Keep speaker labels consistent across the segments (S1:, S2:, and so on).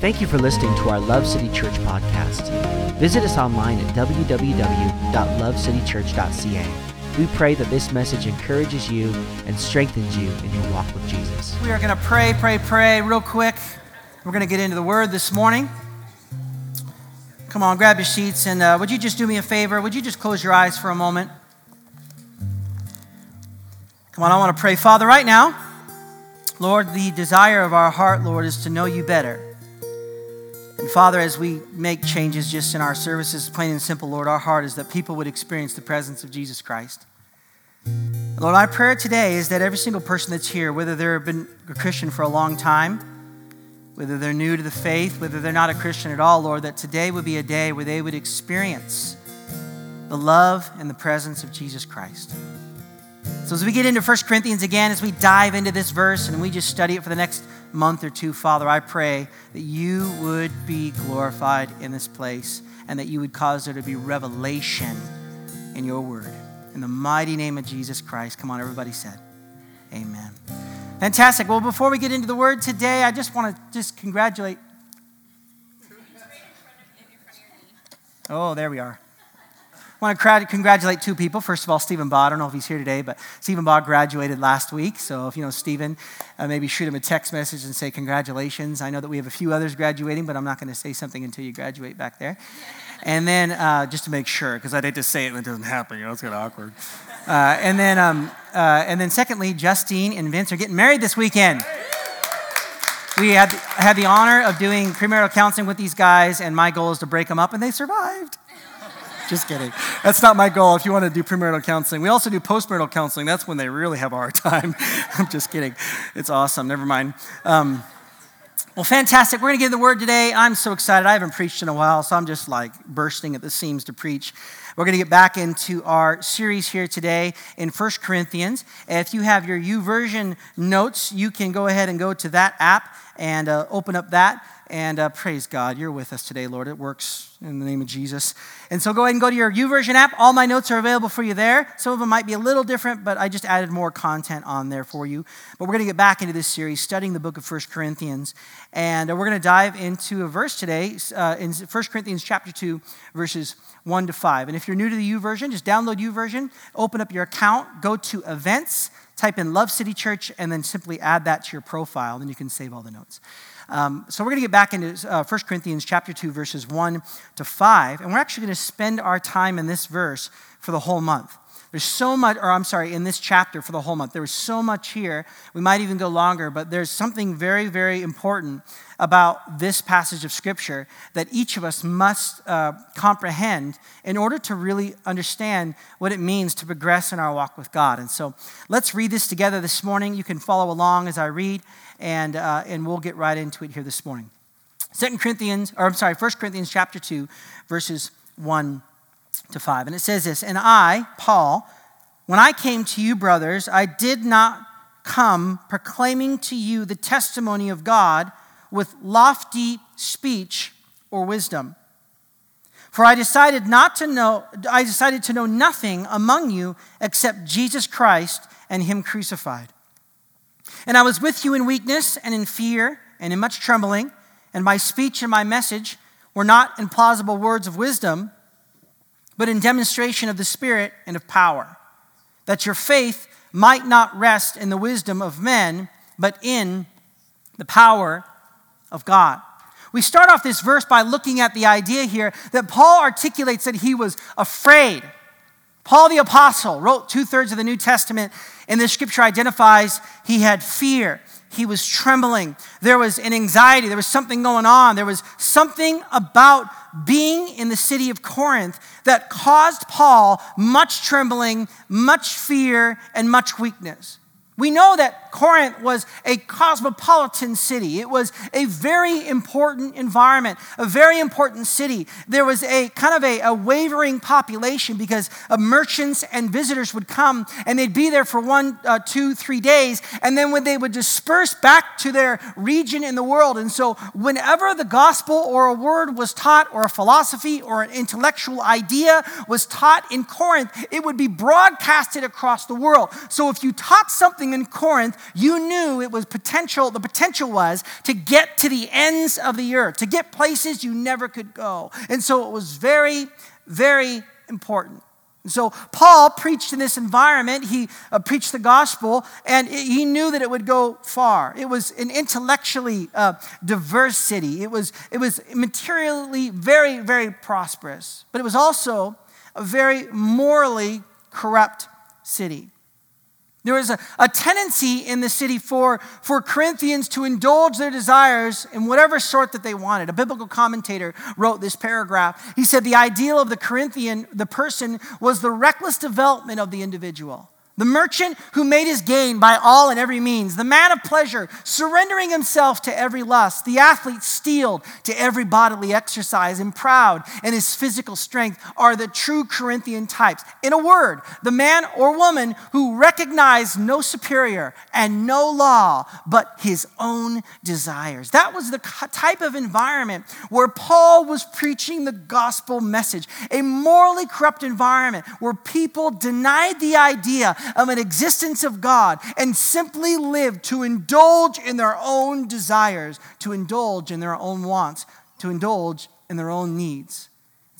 S1: Thank you for listening to our Love City Church podcast. Visit us online at www.lovecitychurch.ca. We pray that this message encourages you and strengthens you in your walk with Jesus.
S2: We are going to pray, pray, pray real quick. We're going to get into the word this morning. Come on, grab your seats, and uh, would you just do me a favor? Would you just close your eyes for a moment? Come on, I want to pray. Father, right now, Lord, the desire of our heart, Lord, is to know you better. And Father, as we make changes just in our services, plain and simple, Lord, our heart is that people would experience the presence of Jesus Christ. Lord, my prayer today is that every single person that's here, whether they've been a Christian for a long time, whether they're new to the faith, whether they're not a Christian at all, Lord, that today would be a day where they would experience the love and the presence of Jesus Christ. So, as we get into 1 Corinthians again, as we dive into this verse and we just study it for the next month or two, Father, I pray that you would be glorified in this place and that you would cause there to be revelation in your word. In the mighty name of Jesus Christ. Come on, everybody said, Amen. Fantastic. Well, before we get into the word today, I just want to just congratulate. Oh, there we are. I want to congratulate two people. First of all, Stephen Baugh. I don't know if he's here today, but Stephen Baugh graduated last week. So if you know Stephen, uh, maybe shoot him a text message and say congratulations. I know that we have a few others graduating, but I'm not going to say something until you graduate back there. And then uh, just to make sure, because I'd hate to say it and it doesn't happen. You know, it's kind of awkward. Uh, and then, um, uh, and then, secondly, Justine and Vince are getting married this weekend. We had, had the honor of doing premarital counseling with these guys, and my goal is to break them up, and they survived. Just kidding. That's not my goal. If you want to do premarital counseling, we also do postmarital counseling. That's when they really have a hard time. I'm just kidding. It's awesome. Never mind. Um, well, fantastic. We're going to get the word today. I'm so excited. I haven't preached in a while, so I'm just like bursting at the seams to preach. We're going to get back into our series here today in 1 Corinthians. If you have your YouVersion notes, you can go ahead and go to that app and uh, open up that. And uh, praise God, you're with us today, Lord. It works in the name of Jesus. And so go ahead and go to your YouVersion app. All my notes are available for you there. Some of them might be a little different, but I just added more content on there for you. But we're going to get back into this series, studying the book of 1 Corinthians. And uh, we're going to dive into a verse today uh, in 1 Corinthians chapter 2, verses 1 to 5. And if you're new to the YouVersion, just download YouVersion, open up your account, go to events, type in Love City Church, and then simply add that to your profile. Then you can save all the notes. Um, so we're going to get back into uh, 1 Corinthians chapter 2, verses 1 to 5. And we're actually going to spend our time in this verse for the whole month. There's so much, or I'm sorry, in this chapter for the whole month. There was so much here. We might even go longer, but there's something very, very important about this passage of Scripture that each of us must uh, comprehend in order to really understand what it means to progress in our walk with God. And so let's read this together this morning. You can follow along as I read, and, uh, and we'll get right into it here this morning. Second Corinthians, or I'm sorry, 1 Corinthians chapter 2, verses 1 to 5. And it says this And I, Paul, when I came to you, brothers, I did not come proclaiming to you the testimony of God with lofty speech or wisdom. For I decided not to know, I decided to know nothing among you except Jesus Christ and Him crucified. And I was with you in weakness and in fear and in much trembling, and my speech and my message were not in plausible words of wisdom but in demonstration of the Spirit and of power, that your faith might not rest in the wisdom of men, but in the power of God. We start off this verse by looking at the idea here that Paul articulates that he was afraid. Paul the Apostle wrote two thirds of the New Testament, and this scripture identifies he had fear he was trembling. There was an anxiety. There was something going on. There was something about being in the city of Corinth that caused Paul much trembling, much fear, and much weakness. We know that Corinth was a cosmopolitan city. It was a very important environment, a very important city. There was a kind of a, a wavering population because merchants and visitors would come and they'd be there for one, uh, two, three days, and then when they would disperse back to their region in the world. And so, whenever the gospel or a word was taught, or a philosophy or an intellectual idea was taught in Corinth, it would be broadcasted across the world. So, if you taught something in Corinth, you knew it was potential, the potential was to get to the ends of the earth, to get places you never could go. And so it was very, very important. And so Paul preached in this environment. He uh, preached the gospel, and it, he knew that it would go far. It was an intellectually uh, diverse city. It was, it was materially very, very prosperous, but it was also a very morally corrupt city. There was a, a tendency in the city for, for Corinthians to indulge their desires in whatever sort that they wanted. A biblical commentator wrote this paragraph. He said the ideal of the Corinthian, the person, was the reckless development of the individual. The merchant who made his gain by all and every means. The man of pleasure, surrendering himself to every lust. The athlete steeled to every bodily exercise and proud in his physical strength are the true Corinthian types. In a word, the man or woman who recognized no superior and no law but his own desires. That was the type of environment where Paul was preaching the gospel message. A morally corrupt environment where people denied the idea of an existence of God and simply live to indulge in their own desires, to indulge in their own wants, to indulge in their own needs.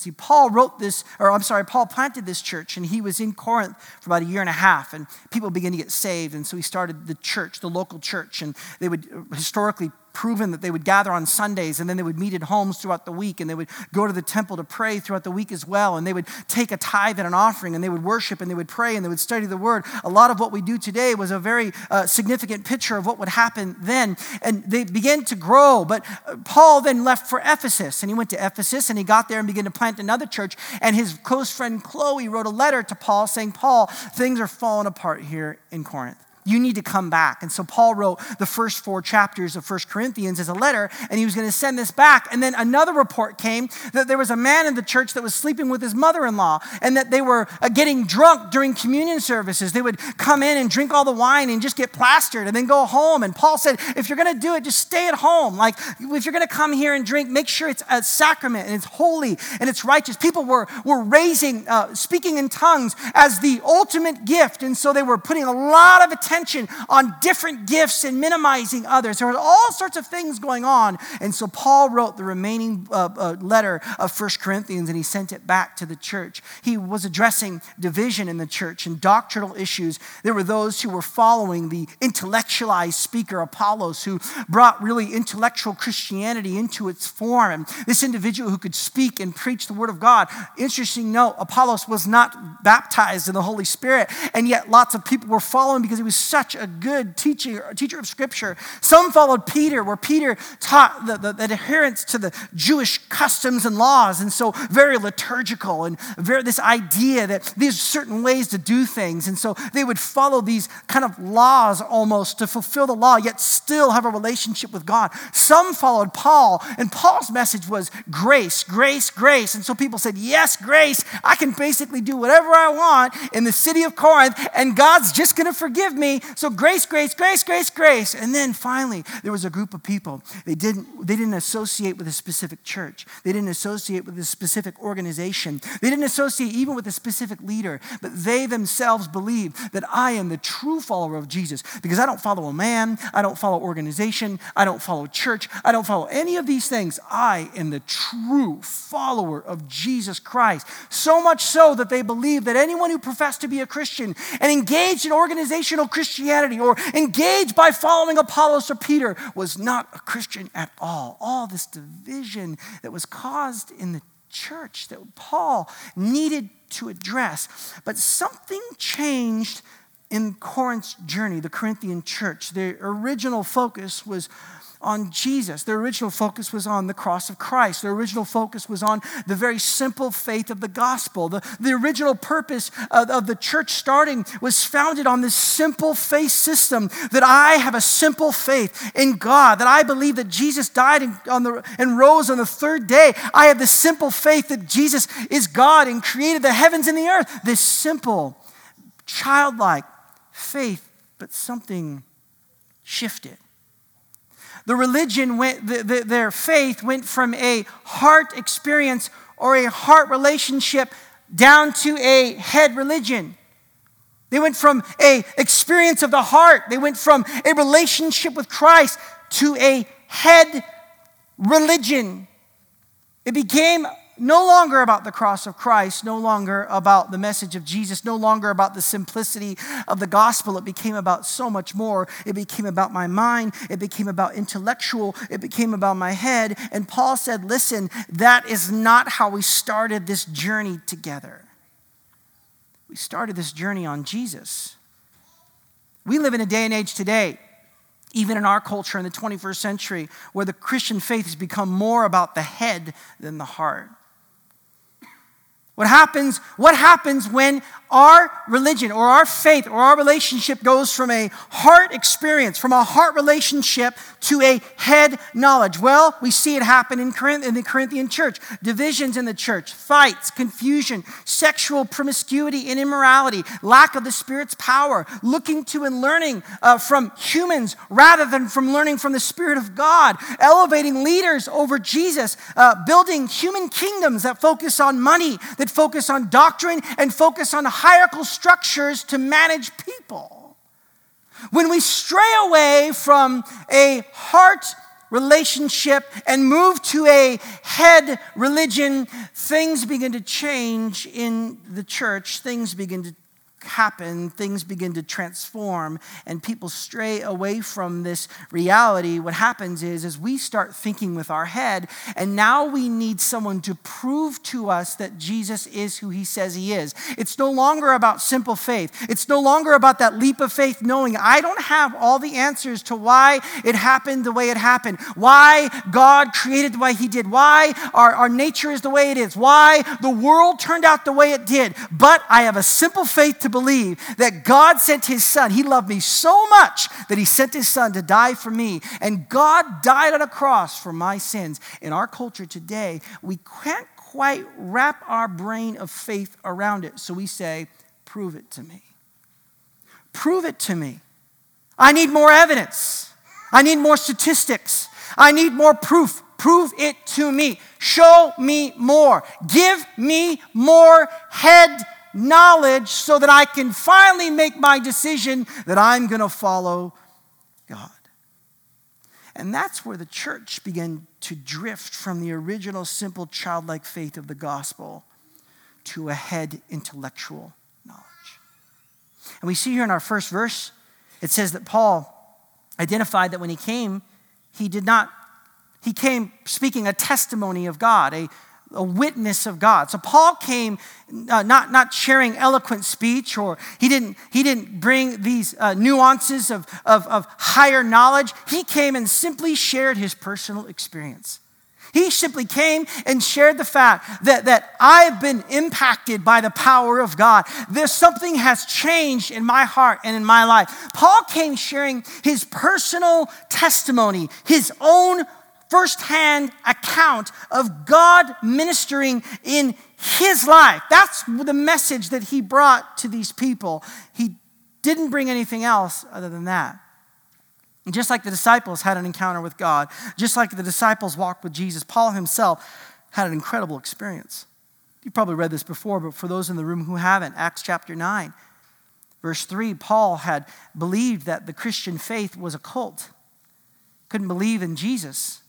S2: See, Paul wrote this, or I'm sorry, Paul planted this church, and he was in Corinth for about a year and a half, and people began to get saved, and so he started the church, the local church, and they would uh, historically proven that they would gather on Sundays and then they would meet at homes throughout the week and they would go to the temple to pray throughout the week as well. And they would take a tithe and an offering and they would worship and they would pray and they would study the word. A lot of what we do today was a very uh, significant picture of what would happen then. And they began to grow. But uh, Paul then left for Ephesus and he went to Ephesus and he got there and began to plant another church. And his close friend Chloe wrote a letter to Paul saying, Paul, things are falling apart here in Corinth. You need to come back. And so Paul wrote the first four chapters of First Corinthians as a letter, and he was going to send this back. And then another report came that there was a man in the church that was sleeping with his mother in law, and that they were uh, getting drunk during communion services. They would come in and drink all the wine and just get plastered and then go home. And Paul said, if you're going to do it, just stay at home. Like, if you're going to come here and drink, make sure it's a sacrament and it's holy and it's righteous. People were, were raising, uh, speaking in tongues as the ultimate gift. And so they were putting a lot of attention attention on different gifts and minimizing others. There were all sorts of things going on. And so Paul wrote the remaining uh, uh, letter of First Corinthians and he sent it back to the church. He was addressing division in the church and doctrinal issues. There were those who were following the intellectualized speaker Apollos, who brought really intellectual Christianity into its form. And this individual who could speak and preach the word of God. Interesting note Apollos was not baptized in the Holy Spirit, and yet lots of people were following because he was such a good teacher, teacher of Scripture. Some followed Peter, where Peter taught the, the, the adherence to the Jewish customs and laws, and so very liturgical, and very, this idea that these certain ways to do things. And so they would follow these kind of laws almost to fulfill the law, yet still have a relationship with God. Some followed Paul, and Paul's message was grace, grace, grace. And so people said, Yes, grace. I can basically do whatever I want in the city of Corinth, and God's just going to forgive me so grace, grace, grace, grace, grace. And then finally, there was a group of people. They didn't, they didn't associate with a specific church. They didn't associate with a specific organization. They didn't associate even with a specific leader. But they themselves believed that I am the true follower of Jesus because I don't follow a man. I don't follow organization. I don't follow church. I don't follow any of these things. I am the true follower of Jesus Christ. So much so that they believe that anyone who professed to be a Christian and engaged in organizational Christianity Christianity or engaged by following Apollos or Peter was not a Christian at all. All this division that was caused in the church that Paul needed to address. But something changed in Corinth's journey, the Corinthian church. The original focus was on Jesus. Their original focus was on the cross of Christ. Their original focus was on the very simple faith of the gospel. The, the original purpose of, of the church starting was founded on this simple faith system that I have a simple faith in God, that I believe that Jesus died on the, and rose on the third day. I have the simple faith that Jesus is God and created the heavens and the earth. This simple, childlike faith, but something shifted. The religion went, the, the, their faith went from a heart experience or a heart relationship down to a head religion. They went from a experience of the heart. They went from a relationship with Christ to a head religion. It became no longer about the cross of Christ, no longer about the message of Jesus, no longer about the simplicity of the gospel. It became about so much more. It became about my mind, it became about intellectual, it became about my head. And Paul said, Listen, that is not how we started this journey together. We started this journey on Jesus. We live in a day and age today even in our culture in the 21st century, where the Christian faith has become more about the head than the heart. What happens, what happens when our religion or our faith or our relationship goes from a heart experience, from a heart relationship to a head knowledge? Well, we see it happen in, Corinth, in the Corinthian church. Divisions in the church, fights, confusion, sexual promiscuity and immorality, lack of the Spirit's power, looking to and learning uh, from humans rather than from learning from the Spirit of God, elevating leaders over Jesus, uh, building human kingdoms that focus on money, that focus on doctrine, and focus on hierarchical structures to manage people. When we stray away from a heart relationship and move to a head religion, things begin to change in the church. Things begin to happen, things begin to transform, and people stray away from this reality, what happens is, is we start thinking with our head, and now we need someone to prove to us that Jesus is who he says he is. It's no longer about simple faith. It's no longer about that leap of faith knowing I don't have all the answers to why it happened the way it happened, why God created the way he did, why our, our nature is the way it is, why the world turned out the way it did. But I have a simple faith to believe that God sent his son. He loved me so much that he sent his son to die for me. And God died on a cross for my sins. In our culture today, we can't quite wrap our brain of faith around it. So we say, prove it to me. Prove it to me. I need more evidence. I need more statistics. I need more proof. Prove it to me. Show me more. Give me more head knowledge so that I can finally make my decision that I'm going to follow God. And that's where the church began to drift from the original simple childlike faith of the gospel to a head intellectual knowledge. And we see here in our first verse, it says that Paul identified that when he came, he did not, he came speaking a testimony of God, a, a witness of God. So Paul came uh, not, not sharing eloquent speech or he didn't, he didn't bring these uh, nuances of, of, of higher knowledge. He came and simply shared his personal experience. He simply came and shared the fact that, that I've been impacted by the power of God. There's something has changed in my heart and in my life. Paul came sharing his personal testimony, his own firsthand account of God ministering in his life. That's the message that he brought to these people. He didn't bring anything else other than that. And just like the disciples had an encounter with God, just like the disciples walked with Jesus, Paul himself had an incredible experience. You've probably read this before, but for those in the room who haven't, Acts chapter 9, verse 3, Paul had believed that the Christian faith was a cult, couldn't believe in Jesus.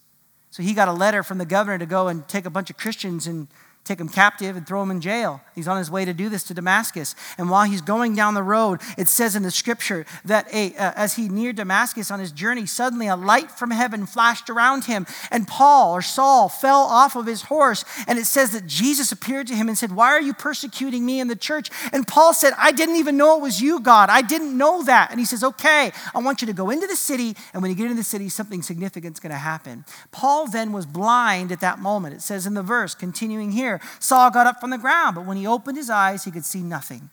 S2: So he got a letter from the governor to go and take a bunch of Christians and take him captive and throw him in jail. He's on his way to do this to Damascus. And while he's going down the road, it says in the scripture that a, uh, as he neared Damascus on his journey, suddenly a light from heaven flashed around him. And Paul or Saul fell off of his horse. And it says that Jesus appeared to him and said, Why are you persecuting me in the church? And Paul said, I didn't even know it was you, God. I didn't know that. And he says, Okay, I want you to go into the city. And when you get into the city, something significant is going to happen. Paul then was blind at that moment. It says in the verse, continuing here, Saul got up from the ground, but when he opened his eyes, he could see nothing.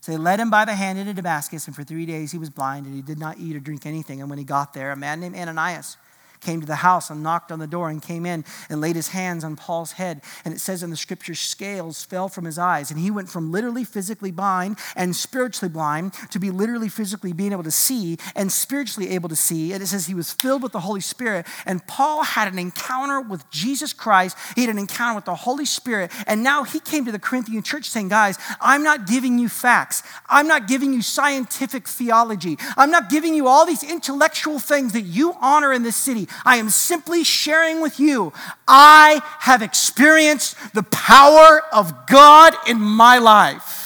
S2: So they led him by the hand into Damascus, and for three days he was blind, and he did not eat or drink anything. And when he got there, a man named Ananias came to the house and knocked on the door and came in and laid his hands on Paul's head. And it says in the scripture, scales fell from his eyes. And he went from literally physically blind and spiritually blind to be literally physically being able to see and spiritually able to see. And it says he was filled with the Holy Spirit. And Paul had an encounter with Jesus Christ. He had an encounter with the Holy Spirit. And now he came to the Corinthian church saying, Guys, I'm not giving you facts. I'm not giving you scientific theology. I'm not giving you all these intellectual things that you honor in this city. I am simply sharing with you, I have experienced the power of God in my life.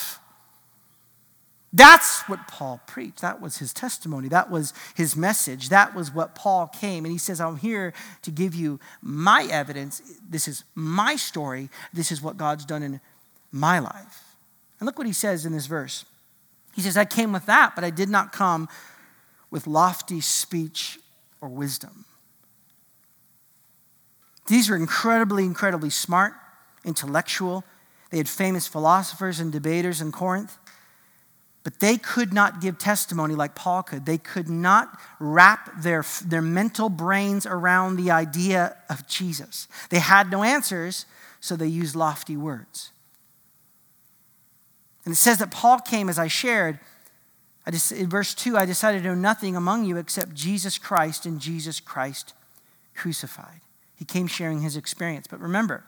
S2: That's what Paul preached. That was his testimony. That was his message. That was what Paul came. And he says, I'm here to give you my evidence. This is my story. This is what God's done in my life. And look what he says in this verse. He says, I came with that, but I did not come with lofty speech or wisdom. These were incredibly, incredibly smart, intellectual. They had famous philosophers and debaters in Corinth, but they could not give testimony like Paul could. They could not wrap their, their mental brains around the idea of Jesus. They had no answers, so they used lofty words. And it says that Paul came, as I shared, I just, in verse 2, I decided to know nothing among you except Jesus Christ and Jesus Christ crucified. He came sharing his experience. But remember,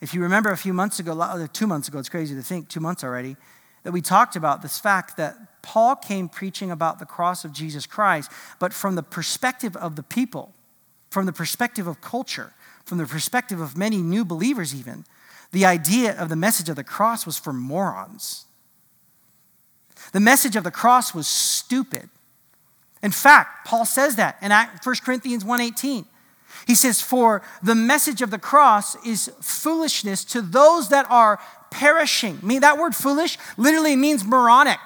S2: if you remember a few months ago, uh, two months ago, it's crazy to think, two months already, that we talked about this fact that Paul came preaching about the cross of Jesus Christ, but from the perspective of the people, from the perspective of culture, from the perspective of many new believers, even, the idea of the message of the cross was for morons. The message of the cross was stupid. In fact, Paul says that in 1 Corinthians 1:18. He says, For the message of the cross is foolishness to those that are perishing. I mean, that word foolish literally means moronic.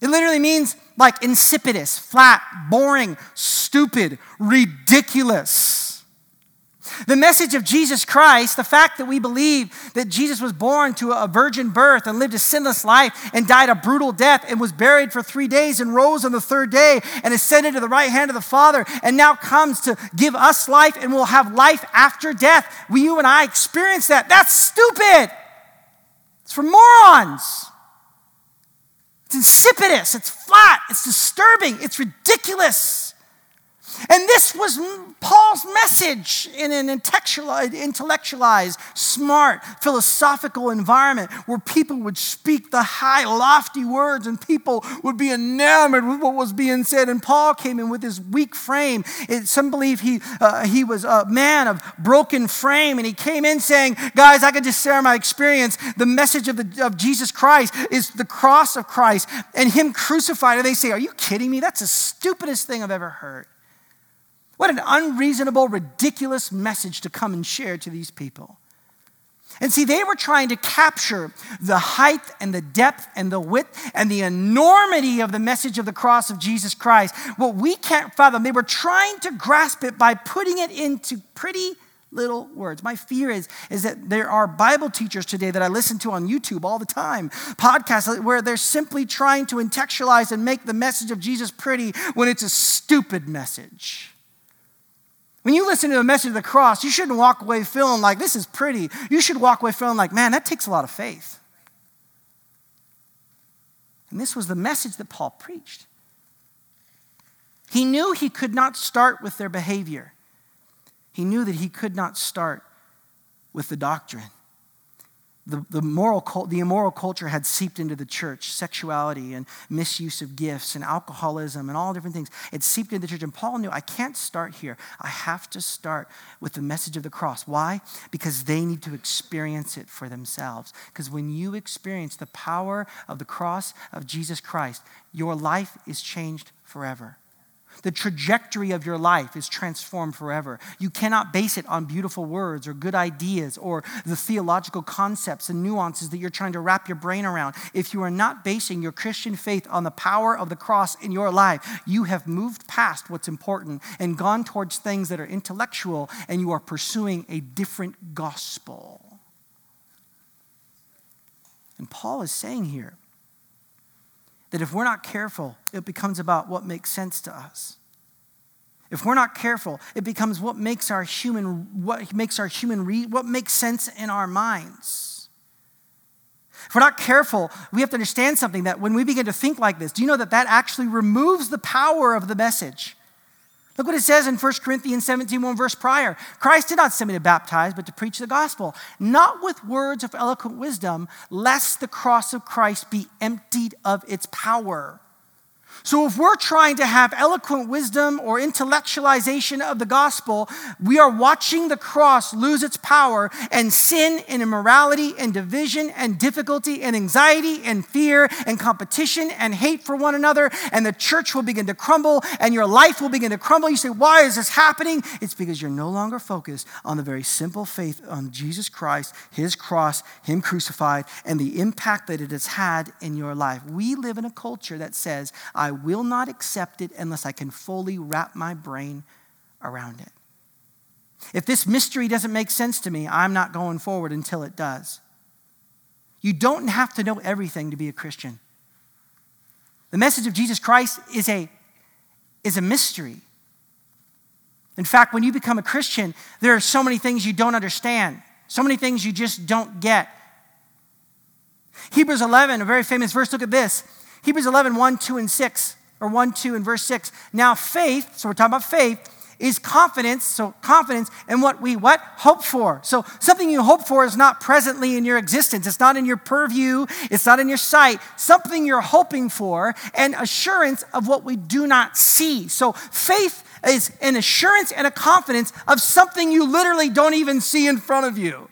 S2: It literally means like insipidus, flat, boring, stupid, ridiculous. The message of Jesus Christ, the fact that we believe that Jesus was born to a virgin birth and lived a sinless life and died a brutal death and was buried for three days and rose on the third day and ascended to the right hand of the Father and now comes to give us life and we'll have life after death. We, you and I experience that. That's stupid. It's for morons. It's insipidus. It's flat. It's disturbing. It's ridiculous. And this was Paul's message in an intellectualized, smart, philosophical environment where people would speak the high, lofty words and people would be enamored with what was being said. And Paul came in with his weak frame. It, some believe he, uh, he was a man of broken frame and he came in saying, Guys, I can just share my experience. The message of, the, of Jesus Christ is the cross of Christ and Him crucified. And they say, Are you kidding me? That's the stupidest thing I've ever heard. What an unreasonable, ridiculous message to come and share to these people. And see, they were trying to capture the height and the depth and the width and the enormity of the message of the cross of Jesus Christ. What we can't fathom, they were trying to grasp it by putting it into pretty little words. My fear is, is that there are Bible teachers today that I listen to on YouTube all the time, podcasts where they're simply trying to intellectualize and make the message of Jesus pretty when it's a stupid message. When you listen to the message of the cross, you shouldn't walk away feeling like this is pretty. You should walk away feeling like, man, that takes a lot of faith. And this was the message that Paul preached. He knew he could not start with their behavior, he knew that he could not start with the doctrine the, the, moral, the immoral culture had seeped into the church sexuality and misuse of gifts and alcoholism and all different things. It seeped into the church. And Paul knew, I can't start here. I have to start with the message of the cross. Why? Because they need to experience it for themselves. Because when you experience the power of the cross of Jesus Christ, your life is changed forever. The trajectory of your life is transformed forever. You cannot base it on beautiful words or good ideas or the theological concepts and nuances that you're trying to wrap your brain around. If you are not basing your Christian faith on the power of the cross in your life, you have moved past what's important and gone towards things that are intellectual and you are pursuing a different gospel. And Paul is saying here that if we're not careful, it becomes about what makes sense to us. if we're not careful, it becomes what makes our human, what makes our human, re, what makes sense in our minds. If we're not careful, we have to understand something that when we begin to think like this, do you know that that actually removes the power of the message? Look what it says in 1 Corinthians 17, one verse prior. Christ did not send me to baptize, but to preach the gospel, not with words of eloquent wisdom, lest the cross of Christ be emptied of its power. So, if we're trying to have eloquent wisdom or intellectualization of the gospel, we are watching the cross lose its power, and sin and immorality and division and difficulty and anxiety and fear and competition and hate for one another, and the church will begin to crumble and your life will begin to crumble. You say, Why is this happening? It's because you're no longer focused on the very simple faith on Jesus Christ, His cross, Him crucified, and the impact that it has had in your life. We live in a culture that says, I I will not accept it unless I can fully wrap my brain around it. If this mystery doesn't make sense to me, I'm not going forward until it does. You don't have to know everything to be a Christian. The message of Jesus Christ is a, is a mystery. In fact, when you become a Christian, there are so many things you don't understand, so many things you just don't get. Hebrews 11, a very famous verse, look at this. Hebrews 11, 1, 2, and 6, or 1, 2, and verse 6. Now, faith, so we're talking about faith, is confidence, so confidence in what we what? Hope for. So something you hope for is not presently in your existence. It's not in your purview, it's not in your sight. Something you're hoping for and assurance of what we do not see. So faith is an assurance and a confidence of something you literally don't even see in front of you.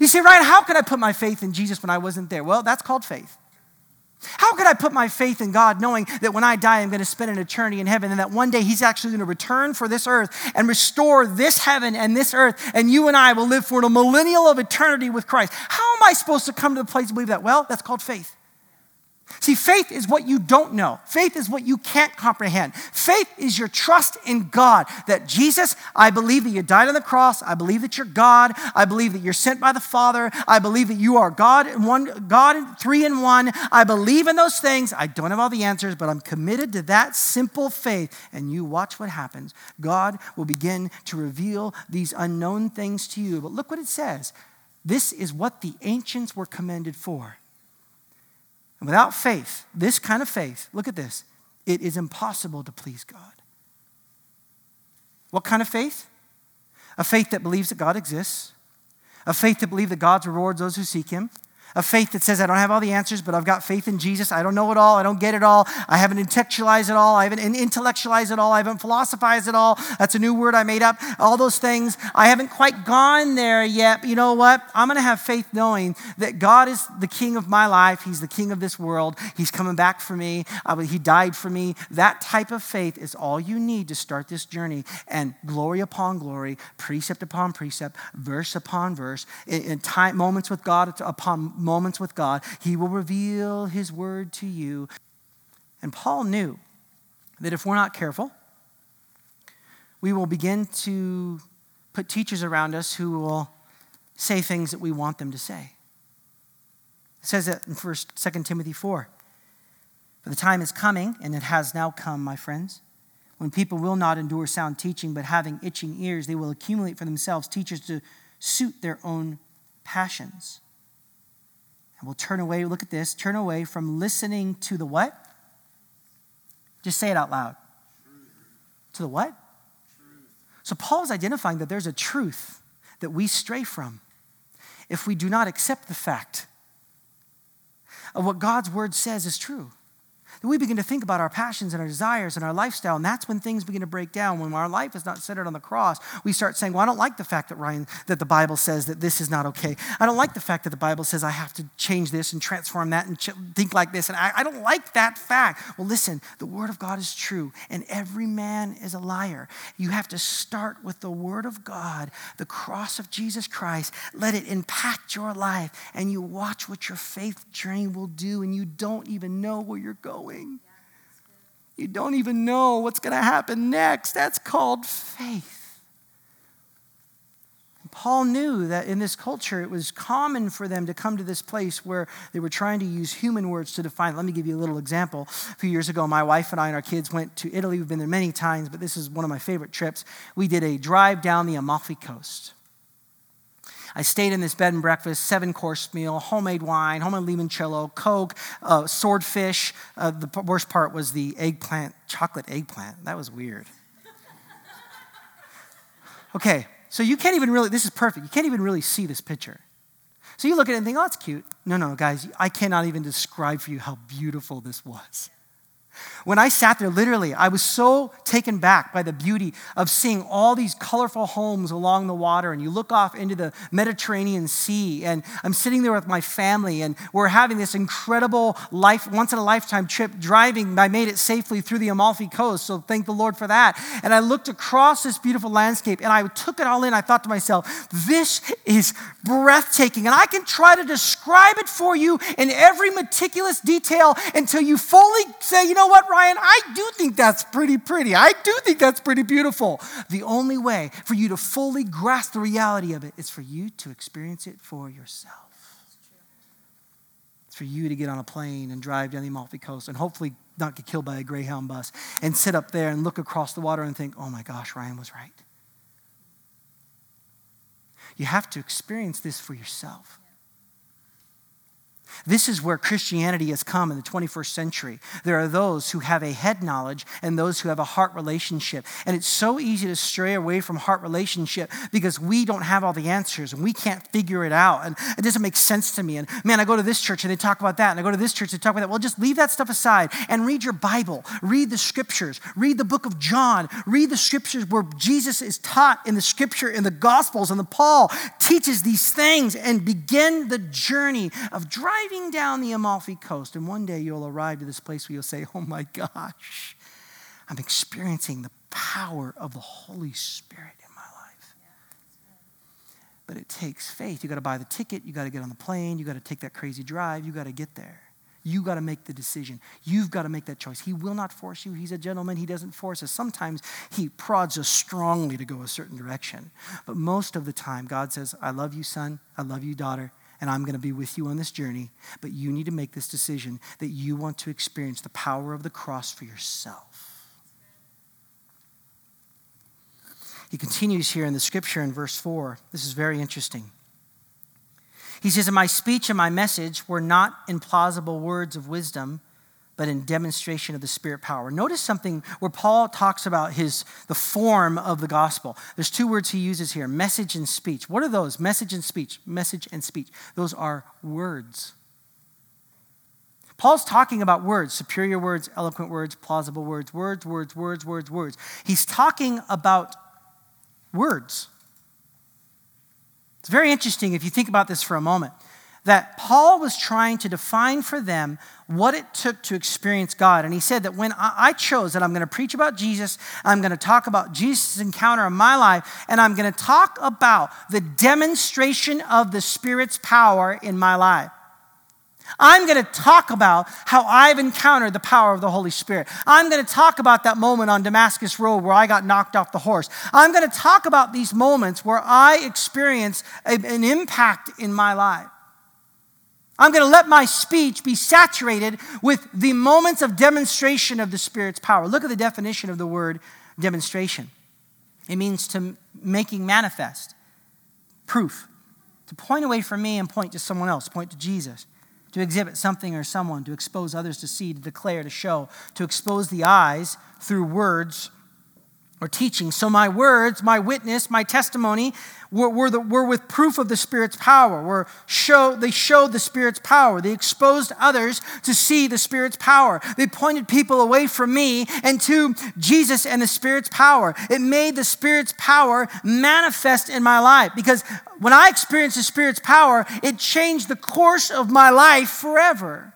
S2: You say, Ryan, how could I put my faith in Jesus when I wasn't there? Well, that's called faith. How could I put my faith in God knowing that when I die, I'm going to spend an eternity in heaven and that one day He's actually going to return for this earth and restore this heaven and this earth, and you and I will live for a millennial of eternity with Christ? How am I supposed to come to the place to believe that? Well, that's called faith. See, faith is what you don't know. Faith is what you can't comprehend. Faith is your trust in God that Jesus, I believe that you died on the cross. I believe that you're God. I believe that you're sent by the Father. I believe that you are God and one, God three in one. I believe in those things. I don't have all the answers, but I'm committed to that simple faith. And you watch what happens. God will begin to reveal these unknown things to you. But look what it says. This is what the ancients were commended for. And without faith, this kind of faith, look at this, it is impossible to please God. What kind of faith? A faith that believes that God exists, a faith that believes that God rewards those who seek Him, a faith that says, I don't have all the answers, but I've got faith in Jesus. I don't know it all. I don't get it all. I haven't intellectualized it all. I haven't intellectualized it all. I haven't philosophized it all. That's a new word I made up. All those things. I haven't quite gone there yet. But you know what? I'm going to have faith knowing that God is the king of my life. He's the king of this world. He's coming back for me. He died for me. That type of faith is all you need to start this journey. And glory upon glory, precept upon precept, verse upon verse, in, time, moments with God upon moments with God. He will reveal His word to you. And Paul knew that if we're not careful, we will begin to put teachers around us who will say things that we want them to say. It says that in 1 2 Timothy 4. For the time is coming, and it has now come, my friends, when people will not endure sound teaching, but having itching ears, they will accumulate for themselves teachers to suit their own passions and we'll turn away, look at this, turn away from listening to the what? Just say it out loud. To the what? So Paul is identifying that there's a truth that we stray from if we do not accept the fact of what God's word says is true we begin to think about our passions and our desires and our lifestyle, and that's when things begin to break down. When our life is not centered on the cross, we start saying, Well, I don't like the fact that Ryan, that the Bible says that this is not okay. I don't like the fact that the Bible says I have to change this and transform that and ch- think like this. And I, I don't like that fact. Well, listen, the Word of God is true, and every man is a liar. You have to start with the Word of God, the cross of Jesus Christ. Let it impact your life, and you watch what your faith journey will do, and you don't even know where you're going going. You don't even know what's going to happen next. That's called faith. Paul knew that in this culture it was common for them to come to this place where they were trying to use human words to define. Let me give you a little example. A few years ago, my wife and I and our kids went to Italy. We've been there many times, but this is one of my favorite trips. We did a drive down the Amalfi Coast. I stayed in this bed and breakfast, seven course meal, homemade wine, homemade limoncello, Coke, uh, swordfish. Uh, the worst part was the eggplant, chocolate eggplant. That was weird. Okay, so you can't even really, this is perfect. You can't even really see this picture. So you look at it and think, oh, that's cute. No, no, guys, I cannot even describe for you how beautiful this was. When I sat there, literally, I was so taken back by the beauty of seeing all these colorful homes along the water. And you look off into the Mediterranean Sea, and I'm sitting there with my family, and we're having this incredible life, once in a lifetime trip driving. I made it safely through the Amalfi Coast, so thank the Lord for that. And I looked across this beautiful landscape, and I took it all in. I thought to myself, this is breathtaking. And I can try to describe it for you in every meticulous detail until you fully say, you know what, Ryan? I do think that's pretty pretty. I do think that's pretty beautiful. The only way for you to fully grasp the reality of it is for you to experience it for yourself. It's for you to get on a plane and drive down the Amalfi Coast and hopefully not get killed by a Greyhound bus and sit up there and look across the water and think, oh my gosh, Ryan was right. You have to experience this for yourself. This is where Christianity has come in the 21st century. There are those who have a head knowledge and those who have a heart relationship. And it's so easy to stray away from heart relationship because we don't have all the answers and we can't figure it out. And it doesn't make sense to me. And man, I go to this church and they talk about that. And I go to this church and they talk about that. Well, just leave that stuff aside and read your Bible. Read the scriptures. Read the book of John. Read the scriptures where Jesus is taught in the scripture, in the Gospels, and the Paul teaches these things and begin the journey of driving driving down the Amalfi Coast, and one day you'll arrive to this place where you'll say, Oh my gosh, I'm experiencing the power of the Holy Spirit in my life. But it takes faith. You got to buy the ticket, you got to get on the plane, you got to take that crazy drive, you got to get there. You got to make the decision. You've got to make that choice. He will not force you. He's a gentleman. He doesn't force us. Sometimes He prods us strongly to go a certain direction. But most of the time, God says, I love you, son. I love you, daughter and I'm going to be with you on this journey. But you need to make this decision that you want to experience the power of the cross for yourself. He continues here in the scripture in verse 4. This is very interesting. He says, And my speech and my message were not in plausible words of wisdom but in demonstration of the spirit power. Notice something where Paul talks about his the form of the gospel. There's two words he uses here, message and speech. What are those? Message and speech. Message and speech. Those are words. Paul's talking about words, superior words, eloquent words, plausible words, words, words, words, words, words. He's talking about words. It's very interesting if you think about this for a moment that Paul was trying to define for them what it took to experience God. And he said that when I chose that I'm going to preach about Jesus, I'm going to talk about Jesus' encounter in my life, and I'm going to talk about the demonstration of the Spirit's power in my life. I'm going to talk about how I've encountered the power of the Holy Spirit. I'm going to talk about that moment on Damascus Road where I got knocked off the horse. I'm going to talk about these moments where I experienced an impact in my life. I'm going to let my speech be saturated with the moments of demonstration of the Spirit's power. Look at the definition of the word demonstration it means to making manifest, proof, to point away from me and point to someone else, point to Jesus, to exhibit something or someone, to expose others to see, to declare, to show, to expose the eyes through words or teaching. So my words, my witness, my testimony were, were, the, were with proof of the Spirit's power. Were show, they showed the Spirit's power. They exposed others to see the Spirit's power. They pointed people away from me and to Jesus and the Spirit's power. It made the Spirit's power manifest in my life because when I experienced the Spirit's power, it changed the course of my life forever.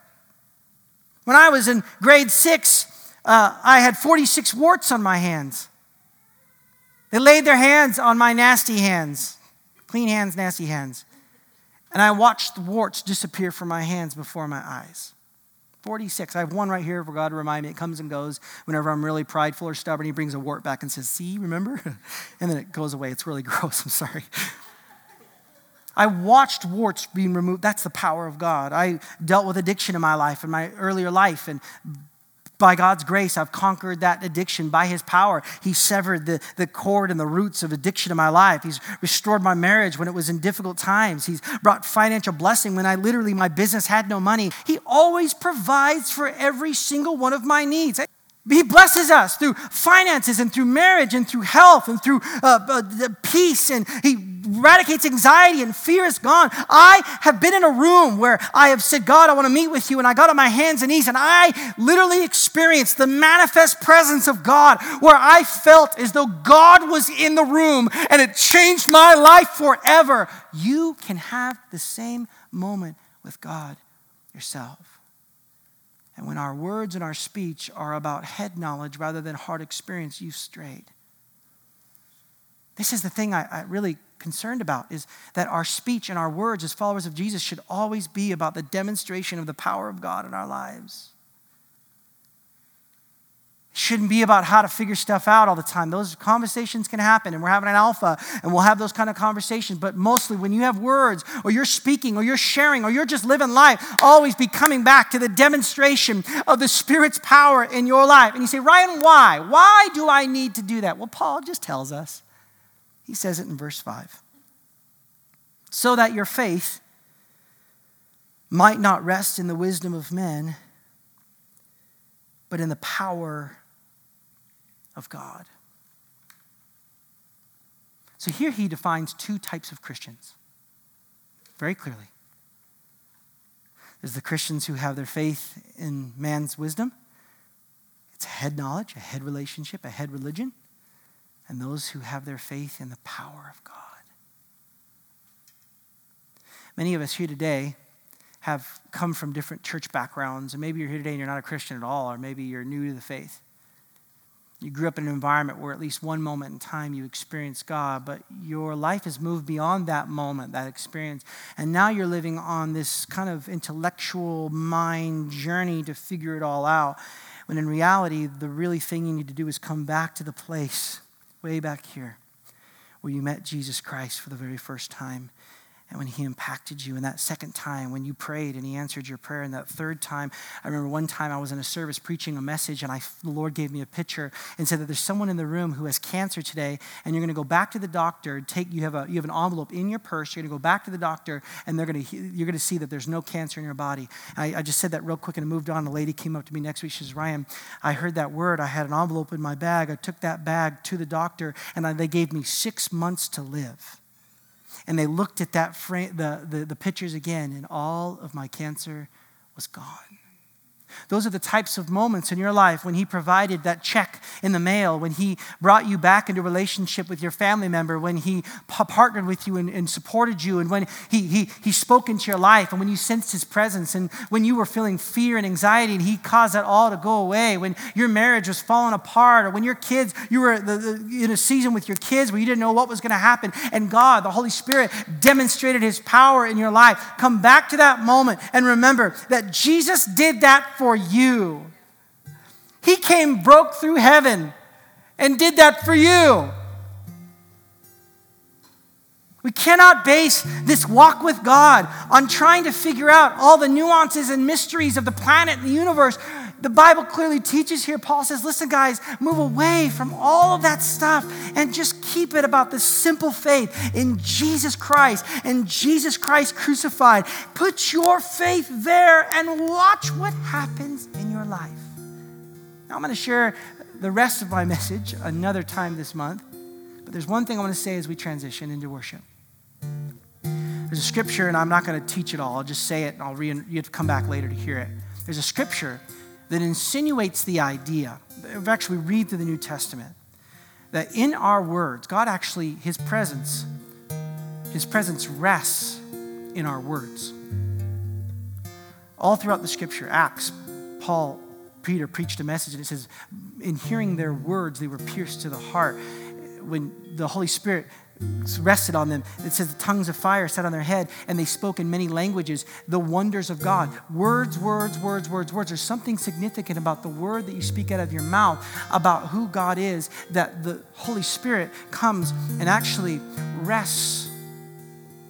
S2: When I was in grade six, uh, I had 46 warts on my hands. They laid their hands on my nasty hands, clean hands, nasty hands. And I watched the warts disappear from my hands before my eyes. 46. I have one right here for God to remind me. It comes and goes whenever I'm really prideful or stubborn. He brings a wart back and says, See, remember? and then it goes away. It's really gross. I'm sorry. I watched warts being removed. That's the power of God. I dealt with addiction in my life, in my earlier life, and by God's grace, I've conquered that addiction. By His power, He severed the, the cord and the roots of addiction in my life. He's restored my marriage when it was in difficult times. He's brought financial blessing when I literally, my business had no money. He always provides for every single one of my needs. He blesses us through finances and through marriage and through health and through uh, uh, peace, and He eradicates anxiety and fear is gone. I have been in a room where I have said, God, I want to meet with you, and I got on my hands and knees, and I literally experienced the manifest presence of God where I felt as though God was in the room and it changed my life forever. You can have the same moment with God yourself. And when our words and our speech are about head knowledge rather than heart experience, you've strayed. This is the thing I, I really concerned about is that our speech and our words as followers of Jesus should always be about the demonstration of the power of God in our lives. Shouldn't be about how to figure stuff out all the time. Those conversations can happen, and we're having an alpha, and we'll have those kind of conversations. But mostly, when you have words, or you're speaking, or you're sharing, or you're just living life, always be coming back to the demonstration of the Spirit's power in your life. And you say, Ryan, why? Why do I need to do that? Well, Paul just tells us. He says it in verse 5 so that your faith might not rest in the wisdom of men, but in the power of God. So here he defines two types of Christians very clearly. There's the Christians who have their faith in man's wisdom. It's head knowledge, a head relationship, a head religion. And those who have their faith in the power of God. Many of us here today have come from different church backgrounds, and maybe you're here today and you're not a Christian at all, or maybe you're new to the faith. You grew up in an environment where at least one moment in time you experienced God, but your life has moved beyond that moment, that experience. And now you're living on this kind of intellectual mind journey to figure it all out. When in reality, the really thing you need to do is come back to the place way back here where you met Jesus Christ for the very first time and when he impacted you. And that second time when you prayed and he answered your prayer. And that third time, I remember one time I was in a service preaching a message and I, the Lord gave me a picture and said that there's someone in the room who has cancer today and you're going to go back to the doctor. Take, you, have a, you have an envelope in your purse. You're going to go back to the doctor and they're going to, you're going to see that there's no cancer in your body. I, I just said that real quick and moved on. The lady came up to me next week. She says, Ryan, I heard that word. I had an envelope in my bag. I took that bag to the doctor and I, they gave me six months to live and they looked at that frame, the, the, the pictures again, and all of my cancer was gone. Those are the types of moments in your life when He provided that check in the mail, when He brought you back into relationship with your family member, when He partnered with you and, and, supported you, and when he, he, he spoke into your life, and when you sensed His presence, and when you were feeling fear and anxiety, and He caused that all to go away, when your marriage was falling apart, or when your kids, you were the, the, in a season with your kids where you didn't know what was going to happen, and God, the Holy Spirit, demonstrated His power in your life. Come back to that moment and remember that Jesus did that for you. He came, broke through heaven, and did that for you. We cannot base this walk with God on trying to figure out all the nuances and mysteries of the planet and the universe the Bible clearly teaches here. Paul says, listen, guys, move away from all of that stuff and just keep it about the simple faith in Jesus Christ and Jesus Christ crucified. Put your faith there and watch what happens in your life. Now, I'm going to share the rest of my message another time this month, but there's one thing I want to say as we transition into worship. There's a scripture, and I'm not going to teach it all. I'll just say it, and I'll re- you have to come back later to hear it. There's a scripture that insinuates the idea, if actually read through the New Testament, that in our words, God actually, His presence, His presence rests in our words. All throughout the scripture, Acts, Paul, Peter preached a message, and it says, in hearing their words, they were pierced to the heart. When the Holy Spirit rested on them. It says the tongues of fire sat on their head, and they spoke in many languages the wonders of God. Words, words, words, words, words. There's something significant about the word that you speak out of your mouth about who God is, that the Holy Spirit comes and actually rests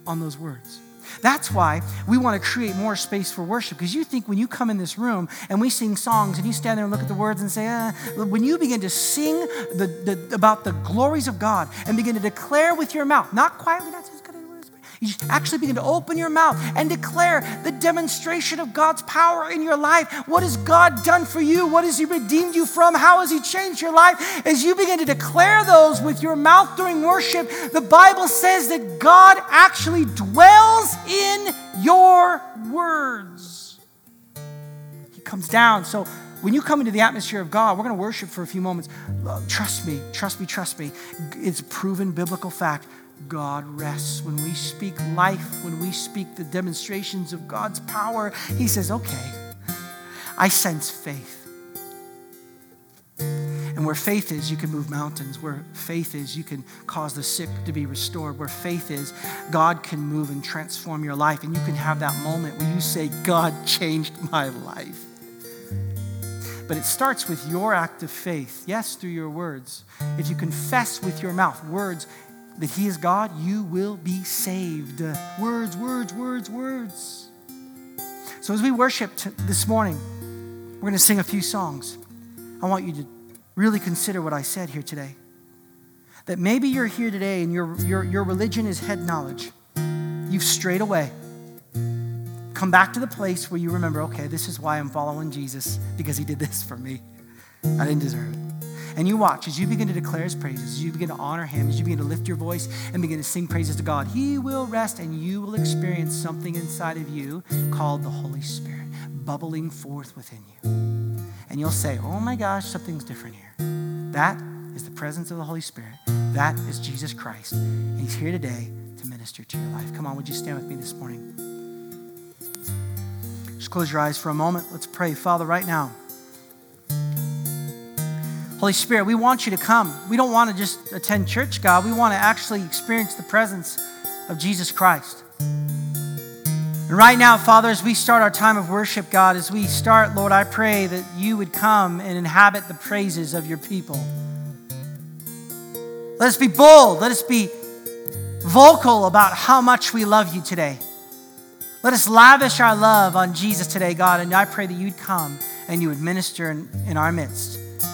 S2: on those words. That's why we want to create more space for worship because you think when you come in this room and we sing songs and you stand there and look at the words and say, ah, when you begin to sing the, the, about the glories of God and begin to declare with your mouth, not quietly, not you actually begin to open your mouth and declare the demonstration of God's power in your life. What has God done for you? What has He redeemed you from? How has He changed your life? As you begin to declare those with your mouth during worship, the Bible says that God actually dwells in your words. He comes down. So, when you come into the atmosphere of God, we're going to worship for a few moments. Trust me, trust me, trust me. It's proven biblical fact. God rests. When we speak life, when we speak the demonstrations of God's power, He says, okay, I sense faith. And where faith is, you can move mountains. Where faith is, you can cause the sick to be restored. Where faith is, God can move and transform your life. And you can have that moment where you say, God changed my life. But it starts with your act of faith, yes, through your words. If you confess with your mouth, words that He is God, you will be saved. Words, words, words, words. So as we worship this morning, we're going to sing a few songs. I want you to really consider what I said here today. That maybe you're here today and your, your, your religion is head knowledge. You've strayed away. Come back to the place where you remember, okay, this is why I'm following Jesus, because he did this for me. I didn't deserve it. And you watch as you begin to declare his praises, as you begin to honor him, as you begin to lift your voice and begin to sing praises to God, he will rest and you will experience something inside of you called the Holy Spirit bubbling forth within you. And you'll say, oh my gosh, something's different here. That is the presence of the Holy Spirit. That is Jesus Christ. And he's here today to minister to your life. Come on, would you stand with me this morning? Just close your eyes for a moment. Let's pray. Father, right now, Holy Spirit, we want you to come. We don't want to just attend church, God. We want to actually experience the presence of Jesus Christ. And right now, Father, as we start our time of worship, God, as we start, Lord, I pray that you would come and inhabit the praises of your people. Let us be bold. Let us be vocal about how much we love you today. Let us lavish our love on Jesus today, God. And I pray that you'd come and you would minister in, in our midst.